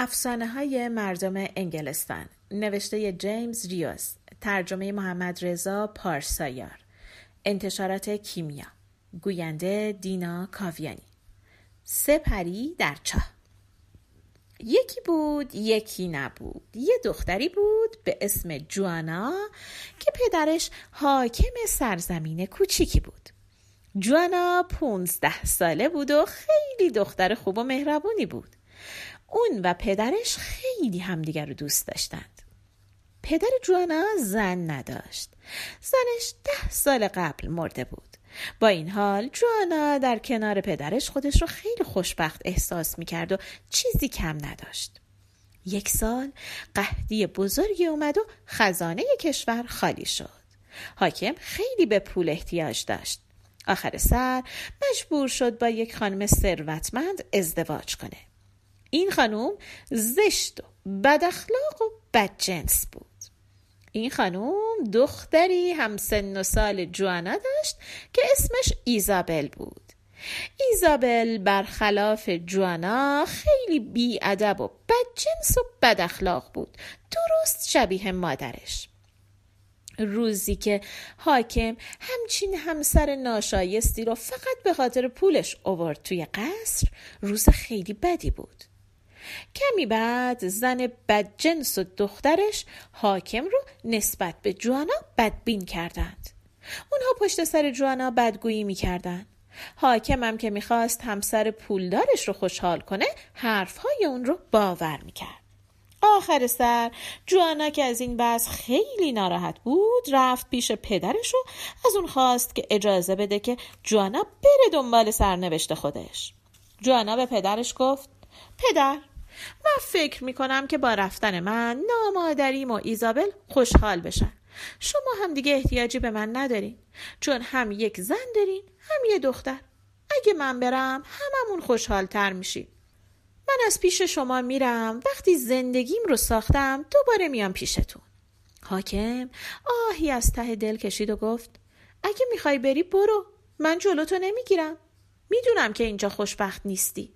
افسانه های مردم انگلستان. نوشته جیمز ریوس ترجمه محمد رضا پارسایار. انتشارات کیمیا. گوینده دینا کاویانی. سه پری در چاه. یکی بود یکی نبود. یه دختری بود به اسم جوانا که پدرش حاکم سرزمین کوچیکی بود. جوانا پونزده ساله بود و خیلی دختر خوب و مهربونی بود. اون و پدرش خیلی همدیگر رو دوست داشتند. پدر جوانا زن نداشت. زنش ده سال قبل مرده بود. با این حال جوانا در کنار پدرش خودش رو خیلی خوشبخت احساس می‌کرد و چیزی کم نداشت. یک سال قهدی بزرگی اومد و خزانه کشور خالی شد. حاکم خیلی به پول احتیاج داشت. آخر سر مجبور شد با یک خانم ثروتمند ازدواج کنه. این خانم زشت و بد اخلاق و بدجنس بود. این خانم دختری همسن و سال جوانا داشت که اسمش ایزابل بود. ایزابل برخلاف جوانا خیلی بیادب و بدجنس و بد اخلاق بود. درست شبیه مادرش. روزی که حاکم همچین همسر ناشایستی رو فقط به خاطر پولش اوورد توی قصر روز خیلی بدی بود. کمی بعد زن بدجنس و دخترش حاکم رو نسبت به جوانا بدبین کردند. اونها پشت سر جوانا بدگویی می‌کردند هم که می‌خواست همسر پولدارش رو خوشحال کنه حرفهای اون رو باور می‌کرد. آخر سر جوانا که از این وضع خیلی ناراحت بود رفت پیش پدرش و از اون خواست که اجازه بده که جوانا بره دنبال سرنوشت خودش. جوانا به پدرش گفت پدر من فکر می‌کنم که با رفتن من نامادریم و ایزابل خوشحال بشن. شما هم دیگه احتیاجی به من ندارین. چون هم یک زن دارین هم یه دختر. اگه من برم هممون خوشحال تر میشیم. من از پیش شما میرم. وقتی زندگیم رو ساختم دوباره میام پیشتون. حاکم آهی از ته دل کشید و گفت اگه می‌خوای بری برو. من جلوتو نمی‌گیرم. می‌دونم که اینجا خوشبخت نیستی.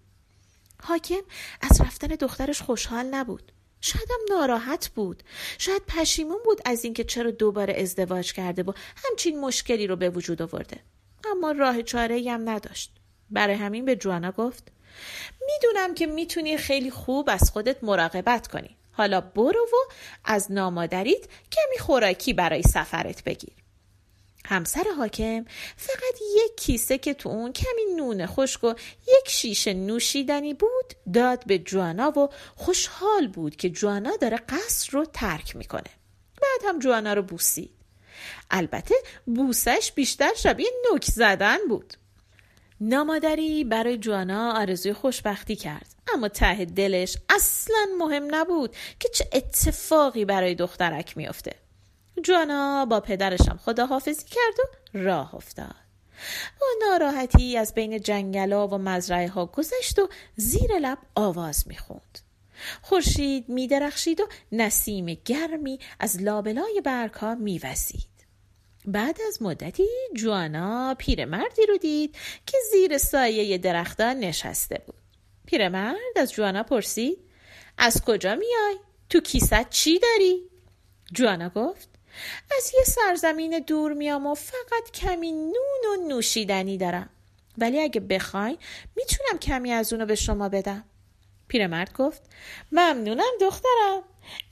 حاکم از رفتن دخترش خوشحال نبود. شایدم ناراحت بود. شاید پشیمون بود از اینکه چرا دوباره ازدواج کرده و همچین مشکلی رو به وجود آورده. اما راه چاره هم نداشت. برای همین به جوانا گفت می‌دونم که می‌تونی خیلی خوب از خودت مراقبت کنی. حالا برو و از نامادریت کمی خوراکی برای سفرت بگیر. همسر حاکم فقط یک کیسه که تو اون کمی نون خشک و یک شیشه نوشیدنی بود داد به جوانا و خوشحال بود که جوانا داره قصر رو ترک می‌کنه. بعد هم جوانا رو بوسید. البته بوسش بیشتر شبیه نوک زدن بود. نامادری برای جوانا آرزوی خوشبختی کرد. اما ته دلش اصلا مهم نبود که چه اتفاقی برای دخترک میافته. جوانا با پدرشم خداحافظی کرد و راه افتاد. با ناراحتی از بین جنگلا و مزرعه ها گذشت و زیر لب آواز می‌خوند. خورشید میدرخشید و نسیم گرمی از لابلای برگ ها میوزید. بعد از مدتی جوانا پیرمردی رو دید که زیر سایه درختان نشسته بود. پیرمرد از جوانا پرسید از کجا میای؟ تو کیست چی داری؟ جوانا گفت از یه سرزمین دور میام و فقط کمی نون و نوشیدنی دارم. ولی اگه بخواین می‌تونم کمی از اونو به شما بدم. پیرمرد گفت ممنونم دخترم.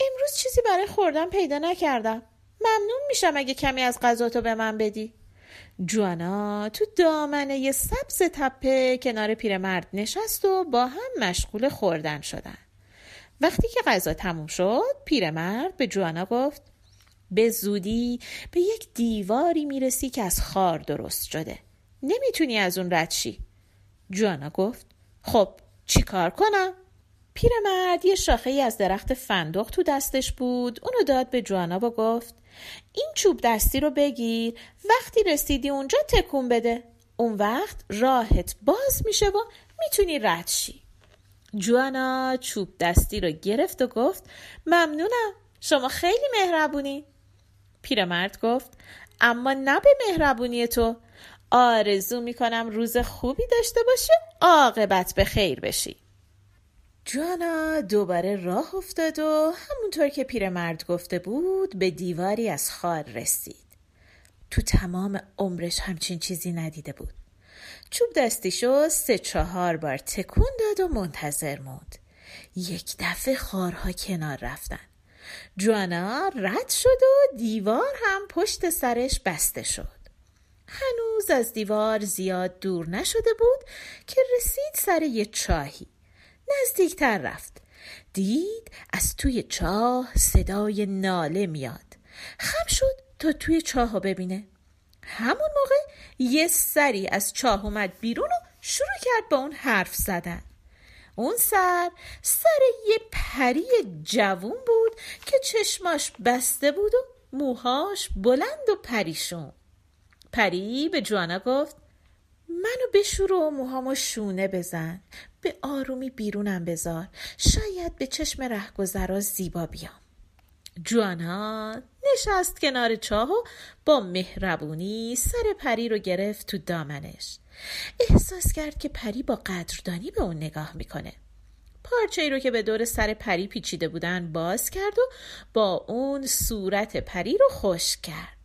امروز چیزی برای خوردن پیدا نکردم. ممنون میشم اگه کمی از غذاتو به من بدی. جوانا تو دامنه یه سبز تپه کنار پیرمرد نشست و با هم مشغول خوردن شدن. وقتی که غذا تموم شد پیرمرد به جوانا گفت به زودی به یک دیواری می‌رسی که از خار درست شده. نمی‌تونی از اون رد شی. جوانا گفت خب چی کار کنم؟ پیرمرد یه شاخه ای از درخت فندق تو دستش بود. اونو داد به جوانا و گفت این چوب دستی رو بگیر. وقتی رسیدی اونجا تکون بده. اون وقت راهت باز میشه و می‌تونی رد شی. جوانا چوب دستی رو گرفت و گفت ممنونم. شما خیلی مهربونی. پیرمرد گفت اما نه به مهربونی تو. آرزو می‌کنم روز خوبی داشته باشی عاقبت به خیر بشی. جوانا دوباره راه افتاد و همونطور که پیرمرد گفته بود به دیواری از خار رسید. تو تمام عمرش همچین چیزی ندیده بود. چوب دستیشو سه چهار بار تکون داد و منتظر موند. یک دفعه خارها کنار رفتن. جوانا رد شد و دیوار هم پشت سرش بسته شد. هنوز از دیوار زیاد دور نشده بود که رسید سر یه چاهی. نزدیکتر رفت. دید از توی چاه صدای ناله میاد. خم شد تا توی چاه ببینه. همون موقع یه سری از چاه اومد بیرون و شروع کرد با اون حرف زدن. اون سر سر یه پری جوون بود که چشماش بسته بود و موهاش بلند و پریشون. پری به جوانا گفت منو بشور و موهامو شونه بزن به آرومی بیرونم بذار شاید به چشم رهگذرا زیبا بیام. جوانا نشست کنار چاه و با مهربونی سر پری رو گرفت تو دامنش. احساس کرد که پری با قدردانی به اون نگاه می‌کنه. پارچه ای رو که به دور سر پری پیچیده بودن باز کرد و با اون صورت پری رو خوش کرد.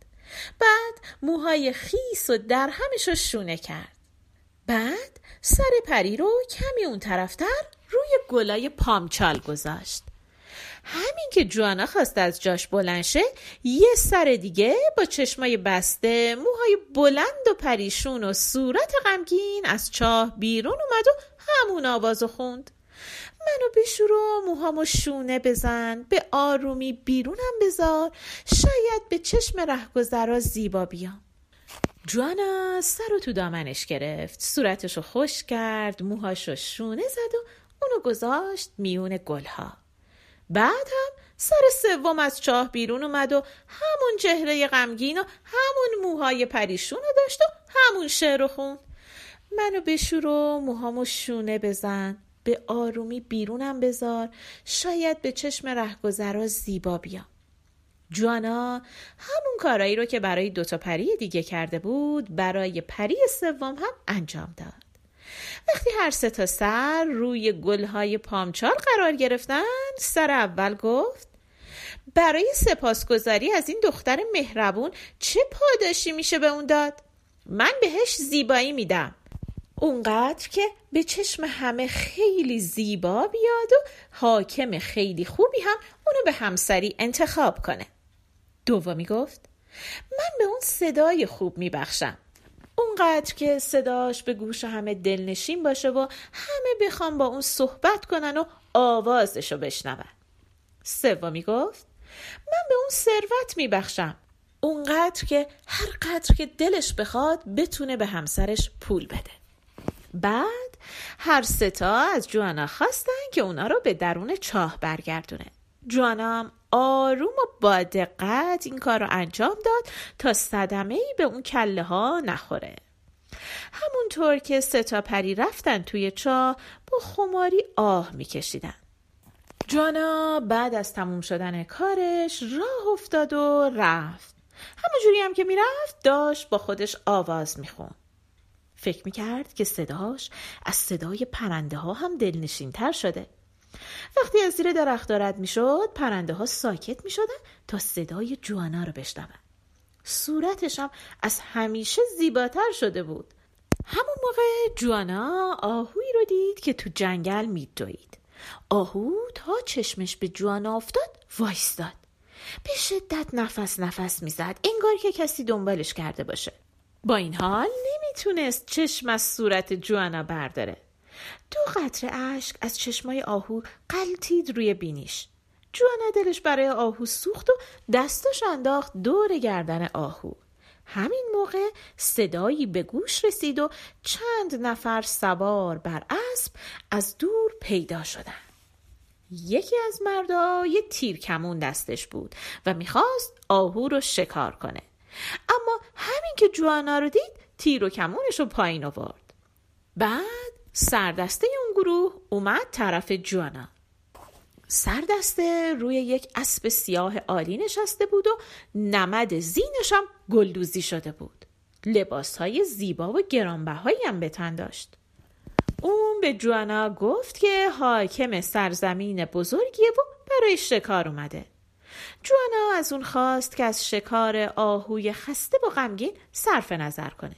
بعد موهای خیس و درهمش رو شونه کرد. بعد سر پری رو کمی اون طرفتر روی گلای پامچال گذاشت. همین که جوانا خواست از جاش بلند شه یه سر دیگه با چشمای بسته موهای بلند و پریشون و صورت غمگین از چاه بیرون اومد و همون آوازو خوند. منو بشور و موهامو شونه بزن به آرومی بیرونم بذار شاید به چشم رهگذرا زیبا بیام. جوانا سر رو تو دامنش گرفت صورتشو خوش کرد موهاشو شونه زد و اونو گذاشت میون گلها. بعد هم سر سوم از چاه بیرون اومد و همون چهره غمگین و همون موهای پریشون رو داشت و همون شعر رو خوند. منو بشور و موهامو شونه بزن به آرومی بیرونم بذار شاید به چشم رهگذرا زیبا بیام. جوانا همون کارایی رو که برای دوتا پری دیگه کرده بود برای پری سوم هم انجام داد. وقتی هر سه تا سر روی گلهای پامچال قرار گرفتن سر اول گفت برای سپاسگزاری از این دختر مهربون چه پاداشی میشه به اون داد؟ من بهش زیبایی میدم. اونقدر که به چشم همه خیلی زیبا بیاد و حاکم خیلی خوبی هم اونو به همسری انتخاب کنه. دومی گفت من به اون صدای خوب میبخشم. اونقدر که صداش به گوش همه دلنشین باشه و همه بخوام با اون صحبت کنن و آوازشو بشنون. سومی گفت من به اون ثروت میبخشم. اونقدر که هر قدر که دلش بخواد بتونه به همسرش پول بده. بعد هر ستا از جوانا خواستن که اونا رو به درون چاه برگردونه. جوانا هم آروم و با دقت این کار رو انجام داد تا صدمه ای به اون کله ها نخوره. همونطور که ستا پری رفتن توی چاه با خماری آه میکشیدن. جانا بعد از تموم شدن کارش راه افتاد و رفت. همونجوری هم که می‌رفت داشت با خودش آواز میخون. فکر می‌کرد که صداش از صدای پرنده ها هم دلنشین تر شده. وقتی از زیر درخت دارد می‌شد پرنده ها ساکت می شدن تا صدای جوانا رو بشنون صورتش هم از همیشه زیباتر شده بود. همون موقع جوانا آهوی رو دید که تو جنگل میدوید. آهو تا چشمش به جوانا افتاد وایستاد. به شدت نفس نفس می‌زد انگار که کسی دنبالش کرده باشه. با این حال نمی‌تونست چشم از صورت جوانا برداره. دو قطره اشک از چشمای آهو قلتید روی بینیش. جوانا دلش برای آهو سوخت و دستش انداخت دور گردن آهو. همین موقع صدایی به گوش رسید و چند نفر سوار بر اسب از دور پیدا شدن. یکی از مردا یه تیر کمون دستش بود و می‌خواست آهو رو شکار کنه. اما همین که جوانا رو دید تیر و کمونش رو پایین آورد. بعد سردسته اون گروه اومد طرف جوانا. سردسته روی یک اسب سیاه عالی نشسته بود و نمد زینش هم گلدوزی شده بود. لباس های زیبا و گرانبهایی هم به تن داشت. اون به جوانا گفت که حاکم سرزمین بزرگیه و برای شکار اومده. جوانا از اون خواست که از شکار آهوی خسته و غمگین صرف نظر کنه.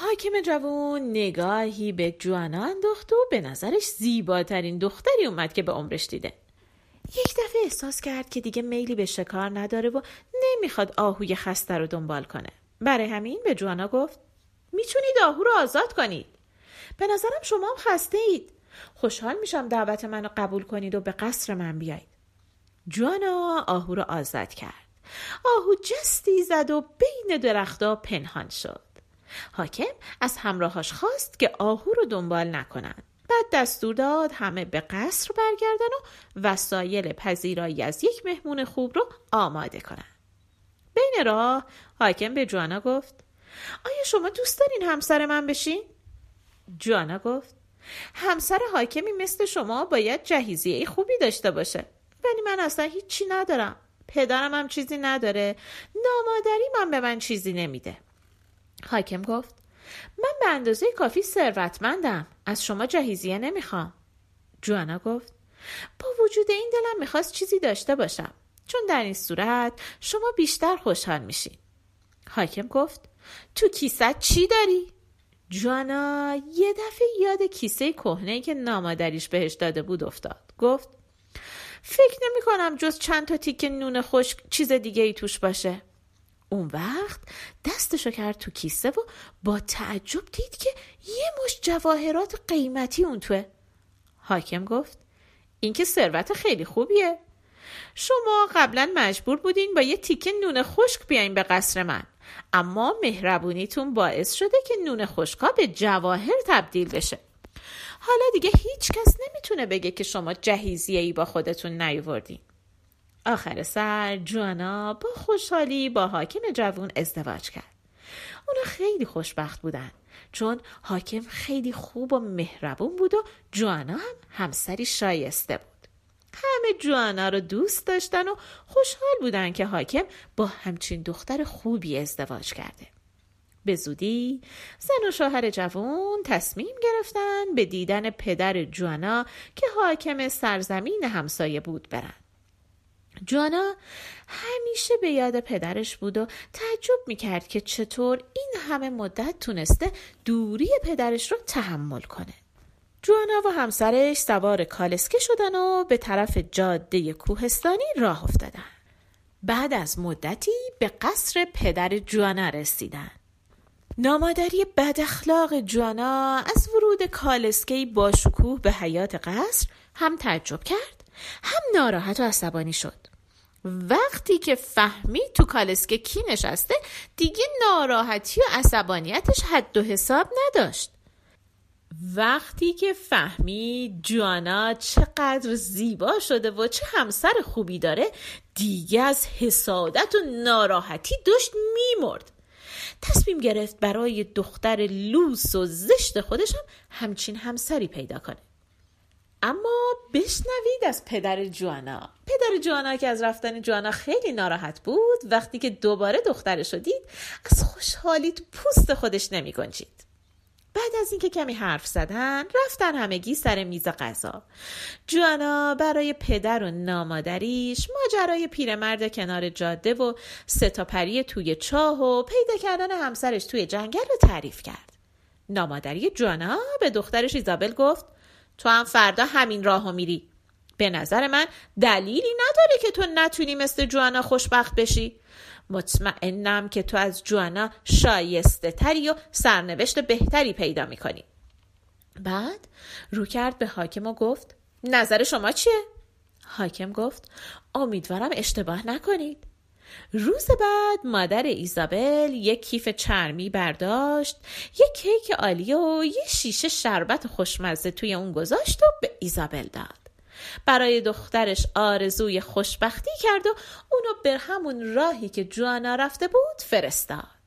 حاکم جوون نگاهی به جوانا انداخت و به نظرش زیباترین دختری اومد که به عمرش دیده. یک دفعه احساس کرد که دیگه میلی به شکار نداره و نمی‌خواد آهوی خسته رو دنبال کنه. برای همین به جوانا گفت می‌تونید آهو رو آزاد کنید. به نظرم شما هم خسته اید خوشحال میشم دعوت منو قبول کنید و به قصر من بیایید. جوانا آهو رو آزاد کرد. آهو جستی زد و بین درختها پنهان شد. حاکم از همراهاش خواست که آهو رو دنبال نکنند بعد دستور داد همه به قصر برگردن و وسایل پذیرایی از یک مهمون خوب رو آماده کنن. بین راه حاکم به جوانا گفت آیا شما دوست دارین همسر من بشین؟ جوانا گفت همسر حاکمی مثل شما باید جهیزیه خوبی داشته باشه ولی من اصلا هیچی ندارم. پدرم هم چیزی نداره. نامادری من به من چیزی نمیده. حاکم گفت من به اندازه کافی ثروتمندم از شما جهیزیه نمی‌خوام. جوانا گفت با وجود این دلم می‌خواست چیزی داشته باشم چون در این صورت شما بیشتر خوشحال میشین. حاکم گفت تو کیسه چی داری؟ جوانا یه دفعه یاد کیسه کهنه که نامادریش بهش داده بود افتاد. گفت فکر نمی کنم جز چند تا تیکه نون خشک چیز دیگه ای توش باشه. اون وقت دستشو کرد تو کیسه و با تعجب دید که یه مش جواهرات قیمتی اون توه. حاکم گفت این که ثروت خیلی خوبیه. شما قبلا مجبور بودین با یه تیکه نون خشک بیاین به قصر من. اما مهربونیتون باعث شده که نون خشکا به جواهر تبدیل بشه. حالا دیگه هیچ کس نمی‌تونه بگه که شما جهیزیه ای با خودتون نیوردین آخر سر جوانا با خوشحالی با حاکم جوون ازدواج کرد. اونا خیلی خوشبخت بودن چون حاکم خیلی خوب و مهربون بود و جوانا هم همسری شایسته بود. همه جوانا رو دوست داشتن و خوشحال بودن که حاکم با همچین دختر خوبی ازدواج کرده. به زودی زن و شوهر جوان تصمیم گرفتن به دیدن پدر جوانا که حاکم سرزمین همسایه بود برن. جوانا همیشه به یاد پدرش بود و تعجب می‌کرد که چطور این همه مدت تونسته دوری پدرش رو تحمل کنه. جوانا و همسرش سوار کالسکه شدن و به طرف جاده کوهستانی راه افتادن. بعد از مدتی به قصر پدر جوانا رسیدن. نامادری بد اخلاق جوانا از ورود کالسکه با شکوه به حیات قصر هم تعجب کرد هم ناراحت و عصبانی شد وقتی که فهمید تو کالسکه کی نشسته دیگه ناراحتی و عصبانیتش حد و حساب نداشت. وقتی که فهمید جوانا چقدر زیبا شده و چه همسر خوبی داره دیگه از حسادت و ناراحتی داشت میمرد. تصمیم گرفت برای دختر لوس و زشت خودش هم همچین همسری پیدا کنه. اما بشنوید از پدر جوانا. پدر جوانا که از رفتن جوانا خیلی ناراحت بود وقتی که دوباره دخترش دید از خوشحالی تو پوست خودش نمی گنجید. بعد از اینکه کمی حرف زدن رفتن همگی سر میز غذا. جوانا برای پدر و نامادریش ماجرای پیرمرد کنار جاده و ستاپری توی چاه و پیدا کردن همسرش توی جنگل رو تعریف کرد. نامادری جوانا به دخترش ایزابل گفت تو هم فردا همین راهو میری. به نظر من دلیلی نداره که تو نتونی مثل جوانا خوشبخت بشی. مطمئنم که تو از جوانا شایسته تری و سرنوشت بهتری پیدا می‌کنی. بعد رو کرد به حاکم و گفت نظر شما چیه؟ حاکم گفت امیدوارم اشتباه نکنید. روز بعد مادر ایزابل یک کیف چرمی برداشت یک کیک عالی و یه شیشه شربت خوشمزه توی اون گذاشت و به ایزابل داد. برای دخترش آرزوی خوشبختی کرد و اونو به همون راهی که جوانا رفته بود فرستاد.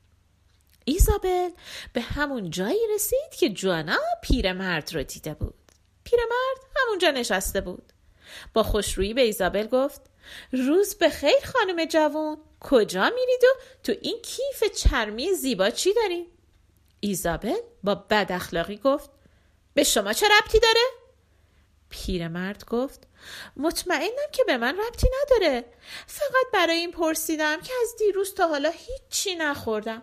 ایزابل به همون جایی رسید که جوانا پیرمرد رو دیده بود. پیرمرد همونجا نشسته بود. با خوشرویی به ایزابل گفت روز به خیر خانم جوان. کجا میرید و تو این کیف چرمی زیبا چی دارین؟ ایزابل با بد اخلاقی گفت به شما چه ربطی داره؟ پیرمرد گفت مطمئنم که به من ربطی نداره. فقط برای این پرسیدم که از دیروز تا حالا هیچی نخوردم.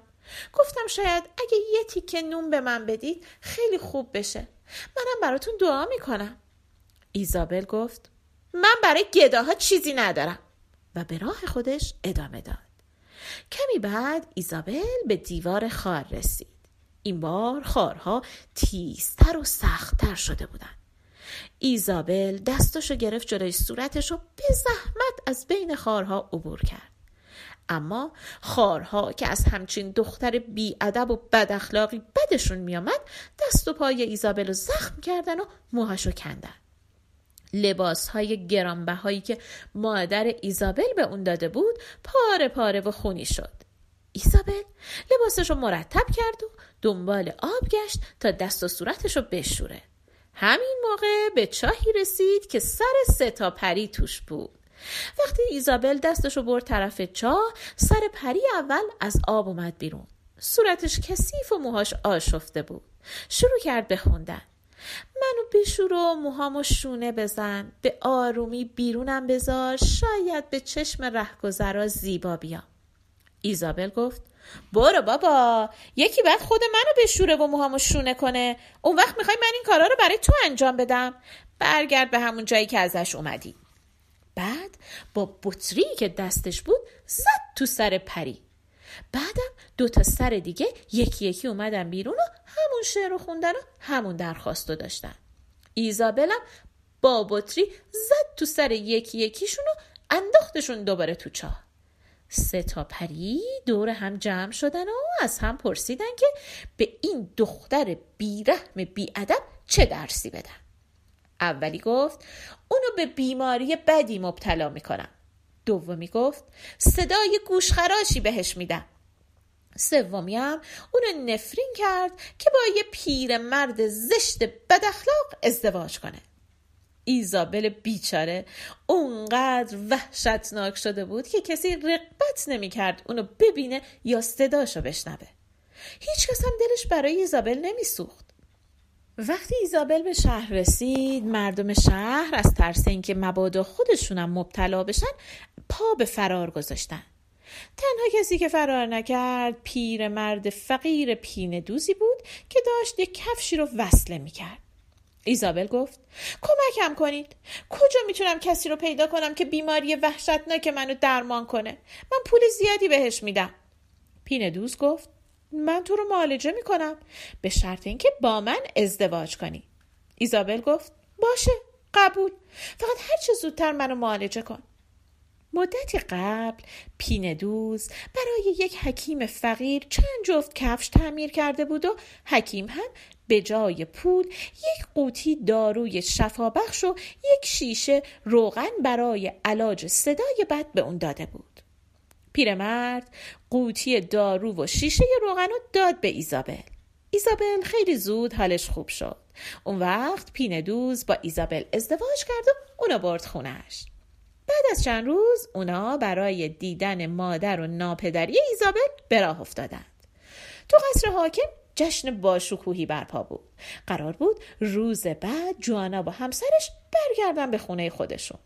گفتم شاید اگه یه تیکه نون به من بدید خیلی خوب بشه. منم براتون دعا می‌کنم. ایزابل گفت من برای گداها چیزی ندارم. و به راه خودش ادامه داد. کمی بعد ایزابل به دیوار خار رسید. این بار خارها تیزتر و سختتر شده بودند. ایزابل دستشو گرفت جلوی صورتش و به زحمت از بین خارها عبور کرد. اما خارها که از همچین دختر بیادب و بد اخلاقی بدشون میامد دست و پای ایزابل رو زخم کردن و موهاشو کندن. لباس های گرانبهایی که مادر ایزابل به اون داده بود پاره پاره و خونی شد. ایزابل لباسش رو مرتب کرد و دنبال آب گشت تا دست و صورتش رو بشوره. همین موقع به چاهی رسید که سر سه تا پری توش بود. وقتی ایزابل دستش رو برد طرف چاه سر پری اول از آب اومد بیرون. صورتش کثیف و موهاش آشفته بود. شروع کرد به خوندن. منو بشور و موهامو شونه بزن به آرومی بیرونم بذار شاید به چشم رهگذرا زیبا بیام. ایزابل گفت برو بابا یکی بعد خود منو بشوره و موهامو شونه کنه. اون وقت می‌خوای من این کارا رو برای تو انجام بدم. برگرد به همون جایی که ازش اومدی. بعد با بطری که دستش بود زد تو سر پری. بعدم دو تا سر دیگه یکی یکی اومدن بیرون و همون شعر رو خوندن و همون درخواست رو داشتن. ایزابلم با بطری زد تو سر یکی یکیشون و انداختشون دوباره تو چاه. سه تا پری دور هم جمع شدن و از هم پرسیدن که به این دختر بیرحم بیادب چه درسی بدن اولی گفت اونو به بیماری بدی مبتلا می‌کنم. دومی گفت صدای گوشخراشی بهش میدم. سومی هم اونو نفرین کرد که با یه پیر مرد زشت بداخلاق ازدواج کنه. ایزابل بیچاره اونقدر وحشتناک شده بود که کسی رقبت نمی‌کرد اونو ببینه یا صداشو بشنوه. هیچ کس هم دلش برای ایزابل نمیسوخت وقتی ایزابل به شهر رسید مردم شهر از ترس اینکه مبادا خودشونم مبتلا بشن پا به فرار گذاشتن. تنها کسی که فرار نکرد پیر مرد فقیر پین دوزی بود که داشت یک کفشی رو وصله می‌کرد. ایزابل گفت کمکم کنید. کجا می‌تونم کسی رو پیدا کنم که بیماری وحشتناک منو درمان کنه؟ من پول زیادی بهش میدم. پین دوز گفت من تو رو معالجه می‌کنم. به شرط اینکه با من ازدواج کنی. ایزابل گفت باشه قبول. فقط هر چه زودتر منو معالجه کن. مدتی قبل پیندوز برای یک حکیم فقیر چند جفت کفش تعمیر کرده بود و حکیم هم به جای پول یک قوطی داروی شفابخش و یک شیشه روغن برای علاج صدای بد به اون داده بود. پیرمرد قوطی دارو و شیشه روغن رو داد به ایزابل. ایزابل خیلی زود حالش خوب شد. اون وقت پیندوز با ایزابل ازدواج کرد و اونو برد خونش بعد از چند روز اونا برای دیدن مادر و ناپدری ایزابل به راه افتادند. تو قصر حاکم جشن باشکوهی برپا بود. قرار بود روز بعد جوانا با همسرش برگردن به خونه خودشون.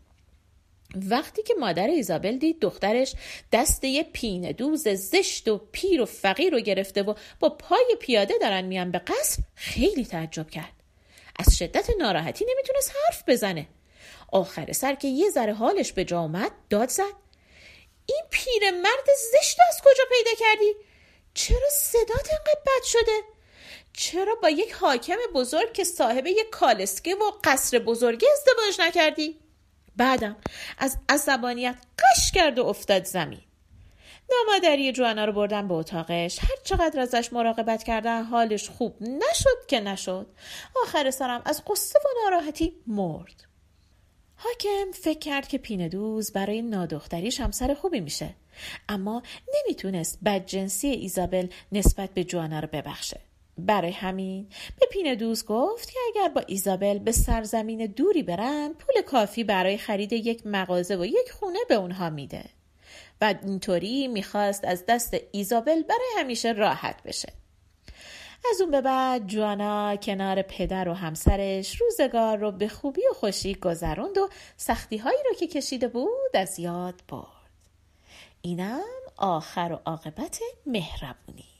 وقتی که مادر ایزابل دید دخترش دسته پین دوز زشت و پیر و فقیر رو گرفته و با پای پیاده دارن میان به قصر خیلی تعجب کرد. از شدت ناراحتی نمی‌تونست حرف بزنه. آخر سر که یه ذره حالش به جا اومد داد زد این پیر مرد زشت از کجا پیدا کردی؟ چرا صدات انقدر بد شده؟ چرا با یک حاکم بزرگ که صاحب یک کالسکه و قصر بزرگی ازدواج نکردی؟ بعدم از عصبانیت قش کرد و افتاد زمین نامادری جوانا رو بردن به اتاقش هر چقدر ازش مراقبت کردن حالش خوب نشد که نشد آخر سرم از قصه و ناراحتی مرد حاکم فکر کرد که پیندوز برای نادختریش همسر خوبی میشه. اما نمی‌تونست بدجنسی ایزابل نسبت به جوانا رو ببخشه. برای همین به پیندوز گفت که اگر با ایزابل به سرزمین دوری برن پول کافی برای خرید یک مغازه و یک خونه به اونها میده. و اینطوری می‌خواست از دست ایزابل برای همیشه راحت بشه. از اون به بعد جوانا کنار پدر و همسرش روزگار رو به خوبی و خوشی گذروند و سختی هایی رو که کشیده بود از یاد برد. اینم آخر و عاقبت مهربونی.